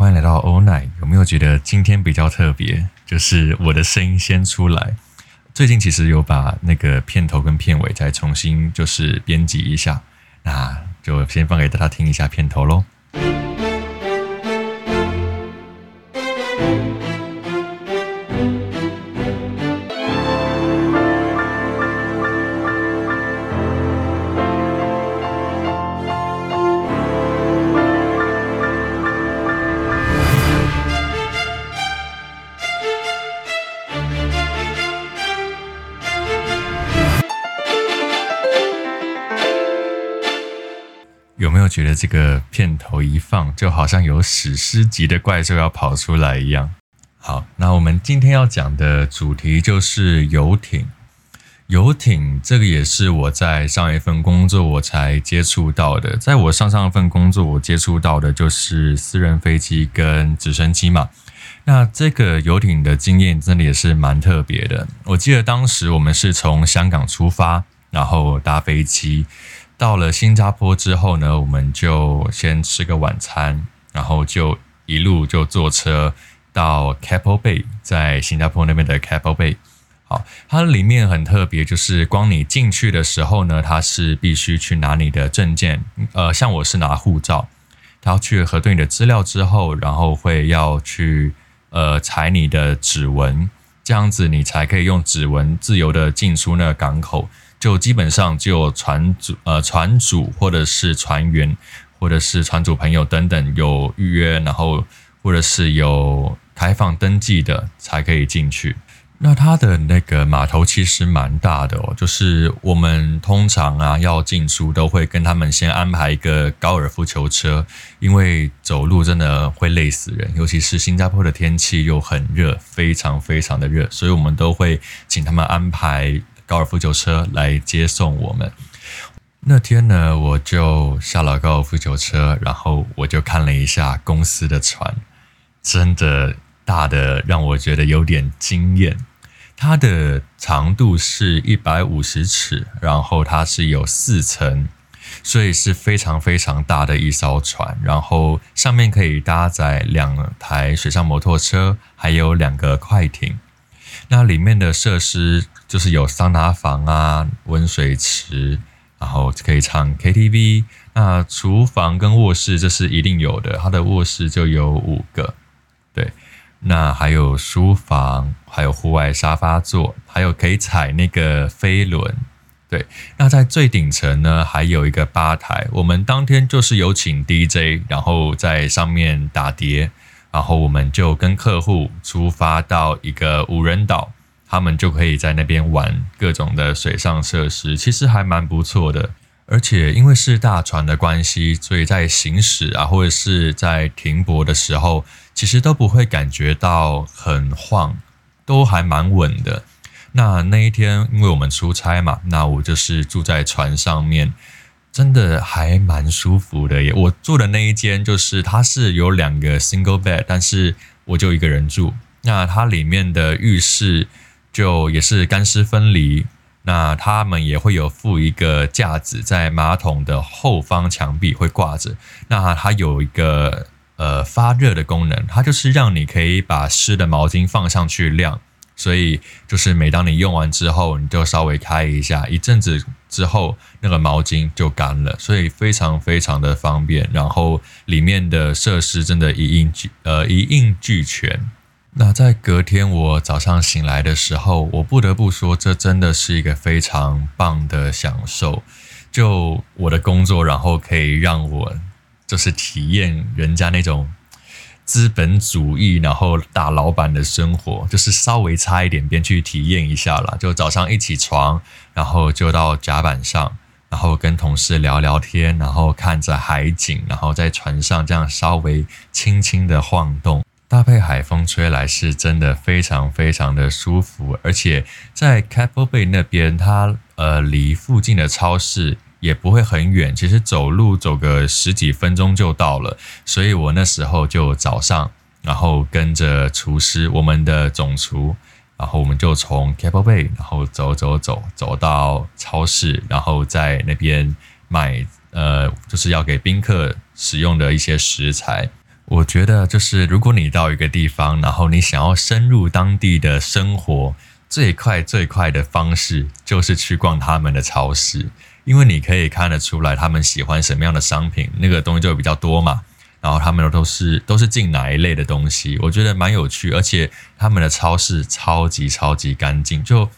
欢迎来到 All Night。有没有觉得今天比较特别？就是我的声音先出来。最近其实有把那个片头跟片尾再重新就是编辑一下，那就先放给大家听一下片头喽。有没有觉得这个片头一放，就好像有史诗级的怪兽要跑出来一样？好，那我们今天要讲的主题就是游艇。游艇这个也是我在上一份工作我才接触到的。在我上上一份工作，我接触到的就是私人飞机跟直升机嘛。那这个游艇的经验真的也是蛮特别的。我记得当时我们是从香港出发，然后搭飞机。到了新加坡之后呢，我们就先吃个晚餐，然后就一路就坐车到 Keppel Bay，在新加坡那边的 Keppel Bay。好，它里面很特别，就是光你进去的时候呢，它是必须去拿你的证件，呃，像我是拿护照，它要去核对你的资料之后，然后会要去呃采你的指纹，这样子你才可以用指纹自由的进出那个港口。就基本上只有船主、呃船主或者是船员或者是船主朋友等等有预约，然后或者是有开放登记的才可以进去。那它的那个码头其实蛮大的哦，就是我们通常啊要进出都会跟他们先安排一个高尔夫球车，因为走路真的会累死人，尤其是新加坡的天气又很热，非常非常的热，所以我们都会请他们安排。高尔夫球车来接送我们。那天呢，我就下了高尔夫球车，然后我就看了一下公司的船，真的大的让我觉得有点惊艳。它的长度是一百五十尺，然后它是有四层，所以是非常非常大的一艘船。然后上面可以搭载两台水上摩托车，还有两个快艇。那里面的设施就是有桑拿房啊、温水池，然后可以唱 KTV。那厨房跟卧室这是一定有的，它的卧室就有五个。对，那还有书房，还有户外沙发座，还有可以踩那个飞轮。对，那在最顶层呢，还有一个吧台。我们当天就是有请 DJ，然后在上面打碟。然后我们就跟客户出发到一个无人岛，他们就可以在那边玩各种的水上设施，其实还蛮不错的。而且因为是大船的关系，所以在行驶啊，或者是在停泊的时候，其实都不会感觉到很晃，都还蛮稳的。那那一天因为我们出差嘛，那我就是住在船上面。真的还蛮舒服的耶！我住的那一间就是它是有两个 single bed，但是我就一个人住。那它里面的浴室就也是干湿分离。那他们也会有附一个架子在马桶的后方墙壁会挂着。那它有一个呃发热的功能，它就是让你可以把湿的毛巾放上去晾。所以就是每当你用完之后，你就稍微开一下，一阵子之后那个毛巾就干了，所以非常非常的方便。然后里面的设施真的一应俱呃一应俱全。那在隔天我早上醒来的时候，我不得不说，这真的是一个非常棒的享受。就我的工作，然后可以让我就是体验人家那种。资本主义，然后大老板的生活，就是稍微差一点边去体验一下啦。就早上一起床，然后就到甲板上，然后跟同事聊聊天，然后看着海景，然后在船上这样稍微轻轻的晃动，搭配海风吹来，是真的非常非常的舒服。而且在 Keppel Bay 那边，它呃离附近的超市。也不会很远，其实走路走个十几分钟就到了。所以我那时候就早上，然后跟着厨师，我们的总厨，然后我们就从 Capel Bay，然后走走走走到超市，然后在那边买呃，就是要给宾客使用的一些食材。我觉得就是如果你到一个地方，然后你想要深入当地的生活，最快最快的方式就是去逛他们的超市，因为你可以看得出来他们喜欢什么样的商品，那个东西就比较多嘛。然后他们都是都是进哪一类的东西，我觉得蛮有趣，而且他们的超市超级超级干净。就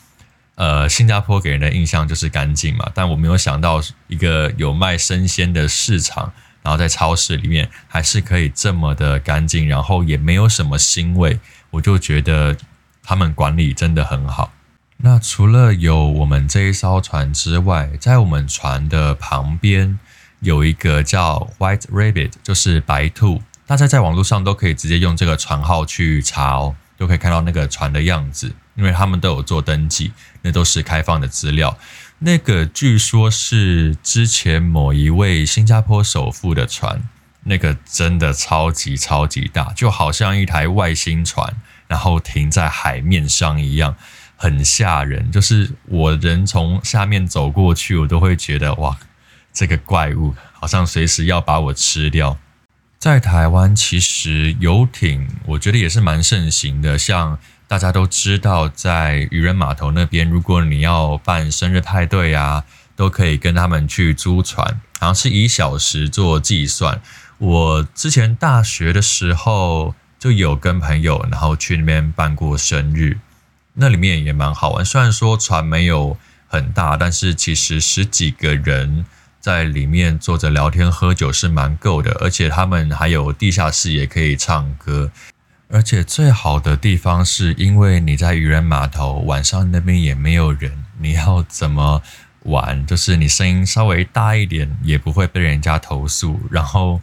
呃，新加坡给人的印象就是干净嘛，但我没有想到一个有卖生鲜的市场，然后在超市里面还是可以这么的干净，然后也没有什么腥味，我就觉得他们管理真的很好。那除了有我们这一艘船之外，在我们船的旁边。有一个叫 White Rabbit，就是白兔，大家在网络上都可以直接用这个船号去查哦，都可以看到那个船的样子，因为他们都有做登记，那都是开放的资料。那个据说是之前某一位新加坡首富的船，那个真的超级超级大，就好像一台外星船，然后停在海面上一样，很吓人。就是我人从下面走过去，我都会觉得哇。这个怪物好像随时要把我吃掉。在台湾，其实游艇我觉得也是蛮盛行的。像大家都知道，在渔人码头那边，如果你要办生日派对啊，都可以跟他们去租船，好像是以小时做计算。我之前大学的时候就有跟朋友，然后去那边办过生日，那里面也蛮好玩。虽然说船没有很大，但是其实十几个人。在里面坐着聊天喝酒是蛮够的，而且他们还有地下室也可以唱歌，而且最好的地方是因为你在渔人码头晚上那边也没有人，你要怎么玩？就是你声音稍微大一点也不会被人家投诉，然后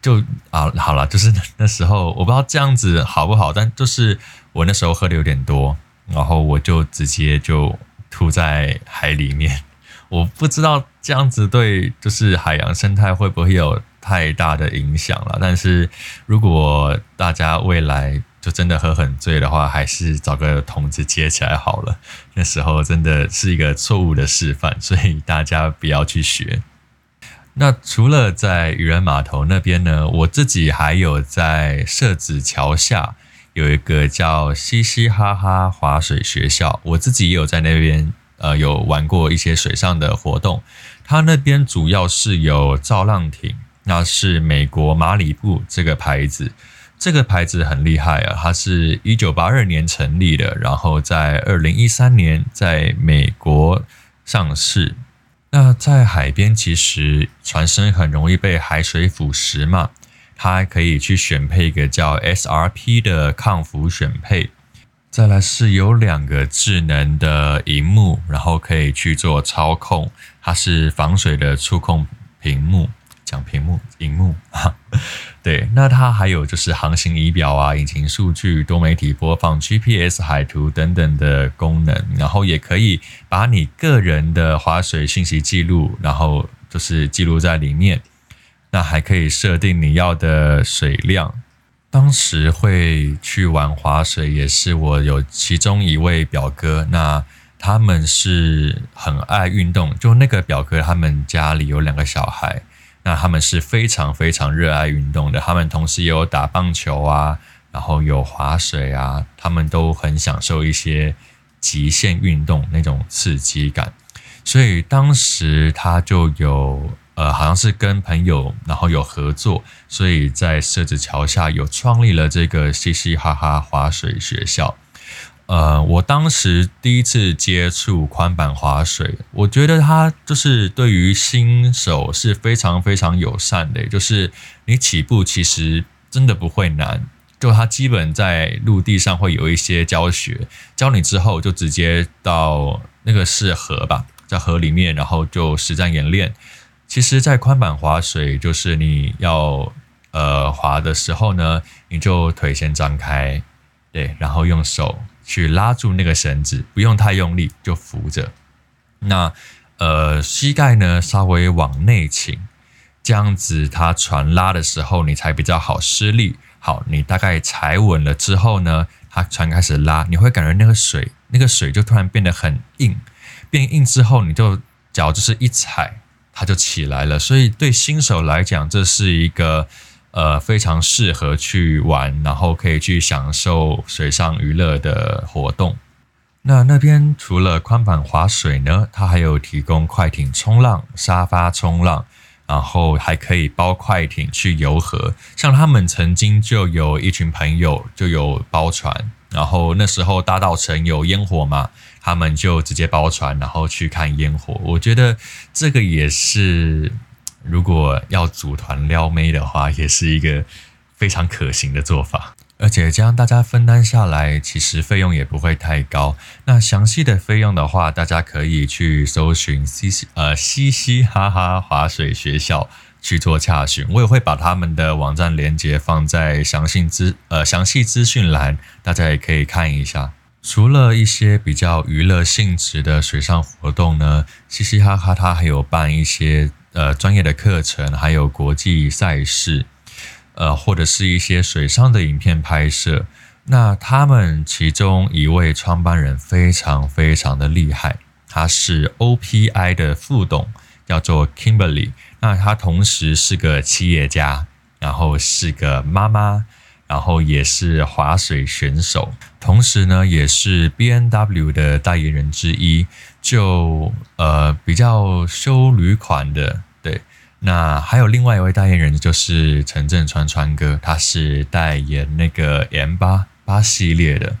就啊好了，就是那时候我不知道这样子好不好，但就是我那时候喝的有点多，然后我就直接就吐在海里面。我不知道这样子对就是海洋生态会不会有太大的影响了，但是如果大家未来就真的喝很醉的话，还是找个桶子接起来好了。那时候真的是一个错误的示范，所以大家不要去学。那除了在渔人码头那边呢，我自己还有在社子桥下有一个叫嘻嘻哈哈划水学校，我自己也有在那边。呃，有玩过一些水上的活动，它那边主要是有造浪艇，那是美国马里布这个牌子，这个牌子很厉害啊，它是一九八二年成立的，然后在二零一三年在美国上市。那在海边，其实船身很容易被海水腐蚀嘛，它还可以去选配一个叫 SRP 的抗腐选配。再来是有两个智能的荧幕，然后可以去做操控，它是防水的触控屏幕，讲屏幕荧幕哈。对，那它还有就是航行仪表啊、引擎数据、多媒体播放、GPS 海图等等的功能，然后也可以把你个人的划水信息记录，然后就是记录在里面。那还可以设定你要的水量。当时会去玩划水，也是我有其中一位表哥，那他们是很爱运动。就那个表哥，他们家里有两个小孩，那他们是非常非常热爱运动的。他们同时也有打棒球啊，然后有划水啊，他们都很享受一些极限运动那种刺激感。所以当时他就有。呃，好像是跟朋友，然后有合作，所以在社子桥下有创立了这个嘻嘻哈哈划水学校。呃，我当时第一次接触宽板划水，我觉得它就是对于新手是非常非常友善的，就是你起步其实真的不会难，就它基本在陆地上会有一些教学，教你之后就直接到那个是河吧，在河里面，然后就实战演练。其实，在宽板划水，就是你要呃划的时候呢，你就腿先张开，对，然后用手去拉住那个绳子，不用太用力，就扶着。那呃膝盖呢稍微往内倾，这样子它船拉的时候，你才比较好施力。好，你大概踩稳了之后呢，它船开始拉，你会感觉那个水，那个水就突然变得很硬，变硬之后，你就脚就是一踩。它就起来了，所以对新手来讲，这是一个呃非常适合去玩，然后可以去享受水上娱乐的活动。那那边除了宽板滑水呢，它还有提供快艇冲浪、沙发冲浪，然后还可以包快艇去游河。像他们曾经就有一群朋友就有包船，然后那时候大稻城有烟火嘛，他们就直接包船，然后去看烟火。我觉得这个也是，如果要组团撩妹的话，也是一个非常可行的做法。而且这样大家分担下来，其实费用也不会太高。那详细的费用的话，大家可以去搜寻嘻嘻呃嘻嘻哈哈滑水学校去做洽询。我也会把他们的网站链接放在详细资呃详细资讯栏，大家也可以看一下。除了一些比较娱乐性质的水上活动呢，嘻嘻哈哈它还有办一些呃专业的课程，还有国际赛事。呃，或者是一些水上的影片拍摄，那他们其中一位创办人非常非常的厉害，他是 OPI 的副董，叫做 Kimberly。那他同时是个企业家，然后是个妈妈，然后也是滑水选手，同时呢也是 BNW 的代言人之一，就呃比较修旅款的，那还有另外一位代言人，就是陈镇川川哥，他是代言那个 M 八八系列的，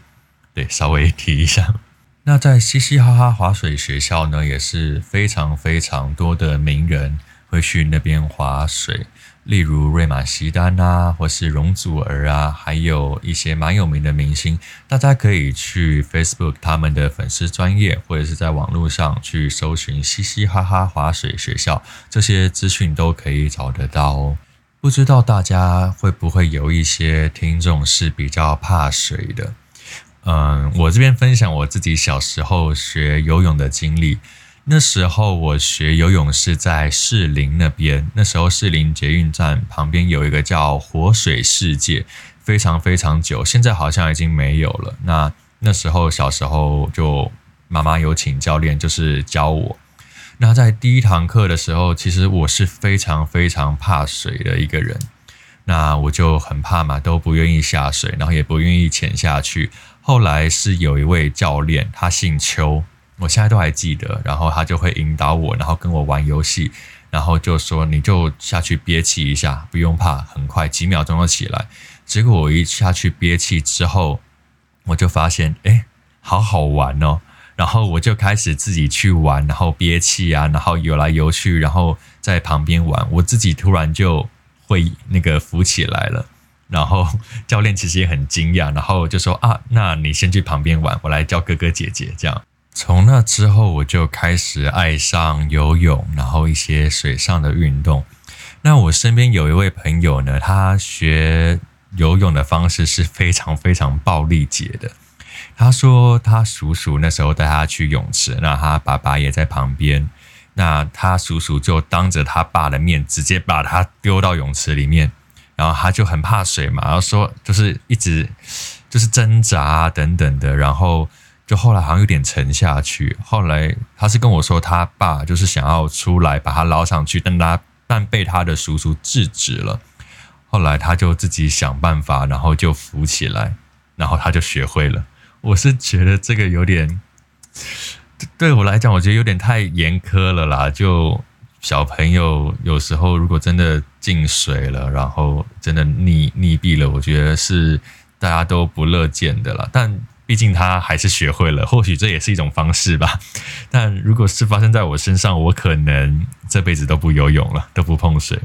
对，稍微提一下。那在嘻嘻哈哈滑水学校呢，也是非常非常多的名人会去那边滑水。例如瑞玛席丹啊，或是容祖儿啊，还有一些蛮有名的明星，大家可以去 Facebook 他们的粉丝专业，或者是在网络上去搜寻“嘻嘻哈哈滑水学校”，这些资讯都可以找得到哦。不知道大家会不会有一些听众是比较怕水的？嗯，我这边分享我自己小时候学游泳的经历。那时候我学游泳是在士林那边，那时候士林捷运站旁边有一个叫活水世界，非常非常久，现在好像已经没有了。那那时候小时候就妈妈有请教练，就是教我。那在第一堂课的时候，其实我是非常非常怕水的一个人，那我就很怕嘛，都不愿意下水，然后也不愿意潜下去。后来是有一位教练，他姓邱。我现在都还记得，然后他就会引导我，然后跟我玩游戏，然后就说你就下去憋气一下，不用怕，很快几秒钟就起来。结果我一下去憋气之后，我就发现哎，好好玩哦，然后我就开始自己去玩，然后憋气啊，然后游来游去，然后在旁边玩，我自己突然就会那个浮起来了，然后 教练其实也很惊讶，然后就说啊，那你先去旁边玩，我来教哥哥姐姐这样。从那之后，我就开始爱上游泳，然后一些水上的运动。那我身边有一位朋友呢，他学游泳的方式是非常非常暴力姐的。他说他叔叔那时候带他去泳池，那他爸爸也在旁边，那他叔叔就当着他爸的面直接把他丢到泳池里面，然后他就很怕水嘛，然后说就是一直就是挣扎等等的，然后。就后来好像有点沉下去，后来他是跟我说，他爸就是想要出来把他捞上去，但他但被他的叔叔制止了。后来他就自己想办法，然后就浮起来，然后他就学会了。我是觉得这个有点，对我来讲，我觉得有点太严苛了啦。就小朋友有时候如果真的进水了，然后真的溺溺毙了，我觉得是大家都不乐见的啦。但毕竟他还是学会了，或许这也是一种方式吧。但如果是发生在我身上，我可能这辈子都不游泳了，都不碰水。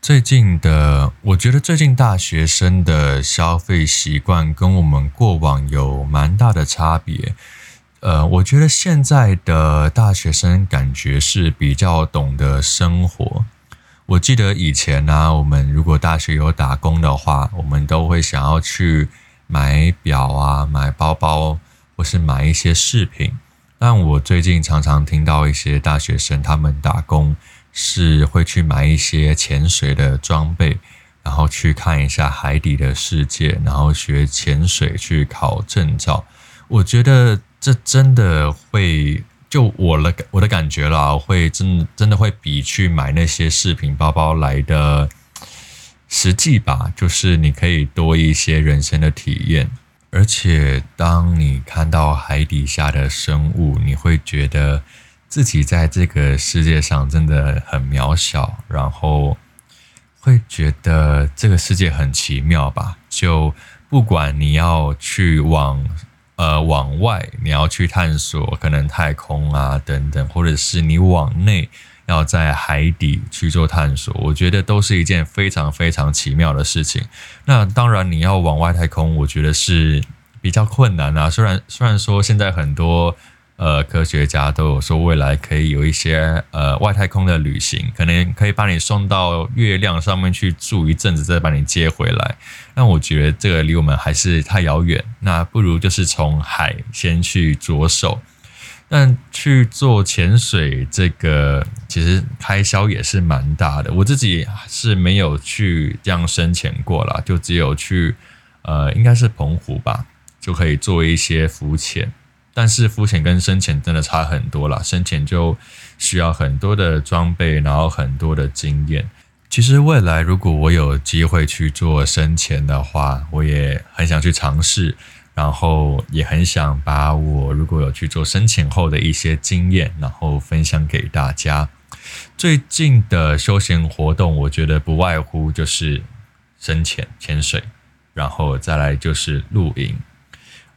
最近的，我觉得最近大学生的消费习惯跟我们过往有蛮大的差别。呃，我觉得现在的大学生感觉是比较懂得生活。我记得以前呢、我们如果大学有打工的话，我们都会想要去。买表啊，买包包，或是买一些饰品。但我最近常常听到一些大学生，他们打工是会去买一些潜水的装备，然后去看一下海底的世界，然后学潜水去考证照。我觉得这真的会，就我的我的感觉啦，会真真的会比去买那些饰品包包来的。实际吧，就是你可以多一些人生的体验。而且，当你看到海底下的生物，你会觉得自己在这个世界上真的很渺小，然后会觉得这个世界很奇妙吧。就不管你要去往呃往外，你要去探索可能太空啊等等，或者是你往内。要在海底去做探索，我觉得都是一件非常非常奇妙的事情。那当然，你要往外太空，我觉得是比较困难啊。虽然虽然说现在很多呃科学家都有说未来可以有一些呃外太空的旅行，可能可以把你送到月亮上面去住一阵子，再把你接回来。那我觉得这个离我们还是太遥远。那不如就是从海先去着手。但去做潜水，这个其实开销也是蛮大的。我自己是没有去这样深潜过啦，就只有去呃，应该是澎湖吧，就可以做一些浮潜。但是浮潜跟深潜真的差很多啦，深潜就需要很多的装备，然后很多的经验。其实未来如果我有机会去做深潜的话，我也很想去尝试。然后也很想把我如果有去做深潜后的一些经验，然后分享给大家。最近的休闲活动，我觉得不外乎就是深潜、潜水，然后再来就是露营。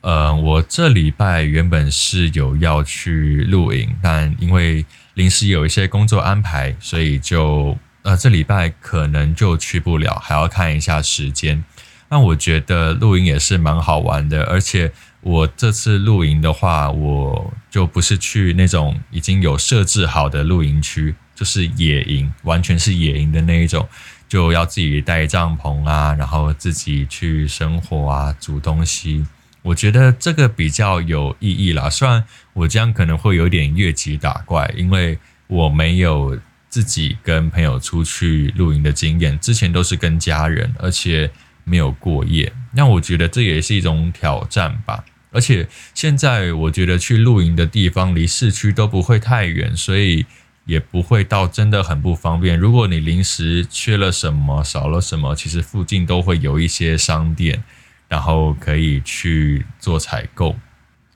呃，我这礼拜原本是有要去露营，但因为临时有一些工作安排，所以就呃这礼拜可能就去不了，还要看一下时间。那我觉得露营也是蛮好玩的，而且我这次露营的话，我就不是去那种已经有设置好的露营区，就是野营，完全是野营的那一种，就要自己带帐篷啊，然后自己去生火啊，煮东西。我觉得这个比较有意义啦，虽然我这样可能会有点越级打怪，因为我没有自己跟朋友出去露营的经验，之前都是跟家人，而且。没有过夜，那我觉得这也是一种挑战吧。而且现在我觉得去露营的地方离市区都不会太远，所以也不会到真的很不方便。如果你临时缺了什么、少了什么，其实附近都会有一些商店，然后可以去做采购。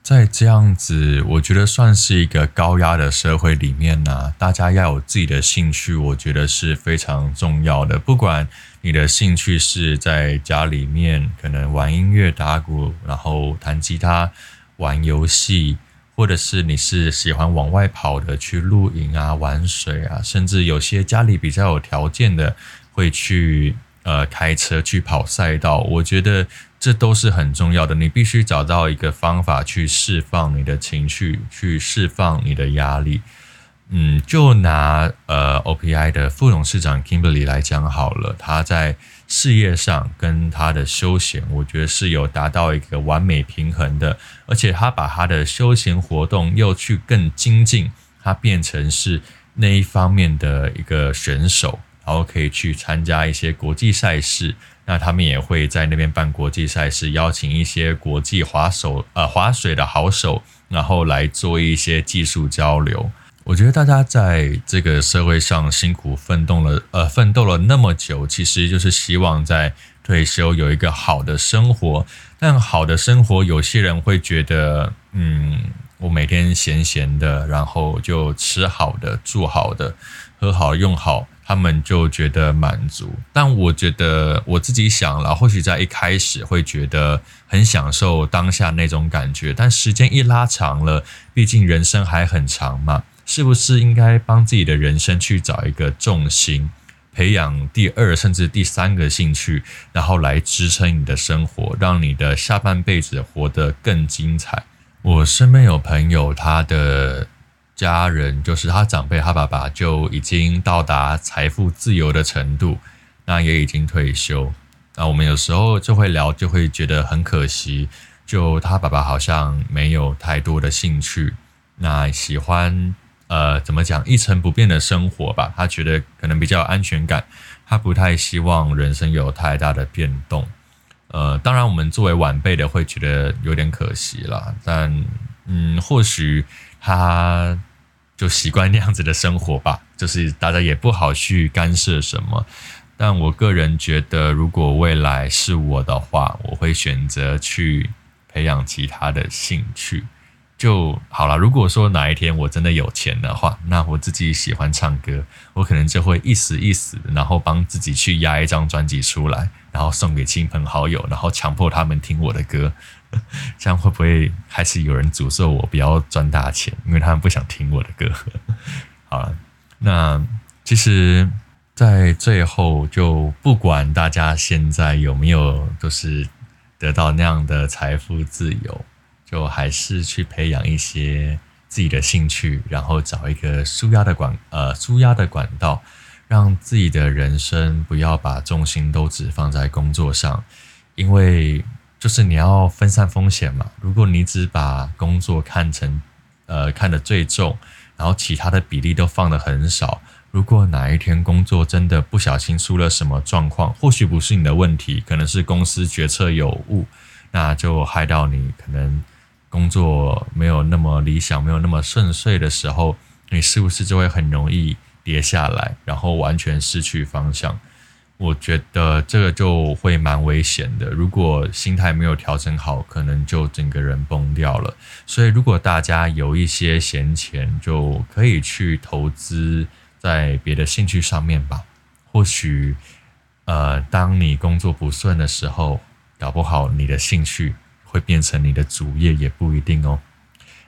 在这样子，我觉得算是一个高压的社会里面呢、大家要有自己的兴趣，我觉得是非常重要的。不管你的兴趣是在家里面可能玩音乐、打鼓，然后弹吉他、玩游戏，或者是你是喜欢往外跑的，去露营啊、玩水啊，甚至有些家里比较有条件的，会去呃开车去跑赛道，我觉得。这都是很重要的，你必须找到一个方法去释放你的情绪，去释放你的压力。嗯，就拿呃 OPI 的副董事长 Kimberly 来讲好了，他在事业上跟他的休闲，我觉得是有达到一个完美平衡的，而且他把他的休闲活动又去更精进，他变成是那一方面的一个选手，然后可以去参加一些国际赛事。那他们也会在那边办国际赛事，邀请一些国际滑手呃滑水的好手，然后来做一些技术交流。我觉得大家在这个社会上辛苦奋斗了呃奋斗了那么久，其实就是希望在退休有一个好的生活。但好的生活，有些人会觉得，嗯，我每天闲闲的，然后就吃好的、住好的、喝好用好。他们就觉得满足，但我觉得我自己想了，或许在一开始会觉得很享受当下那种感觉，但时间一拉长了，毕竟人生还很长嘛，是不是应该帮自己的人生去找一个重心，培养第二甚至第三个兴趣，然后来支撑你的生活，让你的下半辈子活得更精彩。我身边有朋友，他的。家人就是他长辈，他爸爸就已经到达财富自由的程度，那也已经退休。那我们有时候就会聊，就会觉得很可惜，就他爸爸好像没有太多的兴趣，那喜欢呃怎么讲一成不变的生活吧。他觉得可能比较安全感，他不太希望人生有太大的变动。呃，当然我们作为晚辈的会觉得有点可惜啦，但嗯，或许他。就习惯那样子的生活吧，就是大家也不好去干涉什么。但我个人觉得，如果未来是我的话，我会选择去培养其他的兴趣。就好了。如果说哪一天我真的有钱的话，那我自己喜欢唱歌，我可能就会一死一死，然后帮自己去压一张专辑出来，然后送给亲朋好友，然后强迫他们听我的歌。这样会不会还是有人诅咒我不要赚大钱？因为他们不想听我的歌。好了，那其实，在最后，就不管大家现在有没有，就是得到那样的财富自由。就还是去培养一些自己的兴趣，然后找一个舒压的管呃舒压的管道，让自己的人生不要把重心都只放在工作上，因为就是你要分散风险嘛。如果你只把工作看成呃看得最重，然后其他的比例都放得很少，如果哪一天工作真的不小心出了什么状况，或许不是你的问题，可能是公司决策有误，那就害到你可能。工作没有那么理想，没有那么顺遂的时候，你是不是就会很容易跌下来，然后完全失去方向？我觉得这个就会蛮危险的。如果心态没有调整好，可能就整个人崩掉了。所以，如果大家有一些闲钱，就可以去投资在别的兴趣上面吧。或许，呃，当你工作不顺的时候，搞不好你的兴趣。会变成你的主业也不一定哦。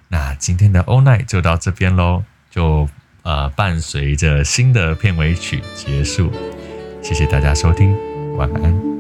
那今天的欧奈就到这边喽，就呃伴随着新的片尾曲结束。谢谢大家收听，晚安。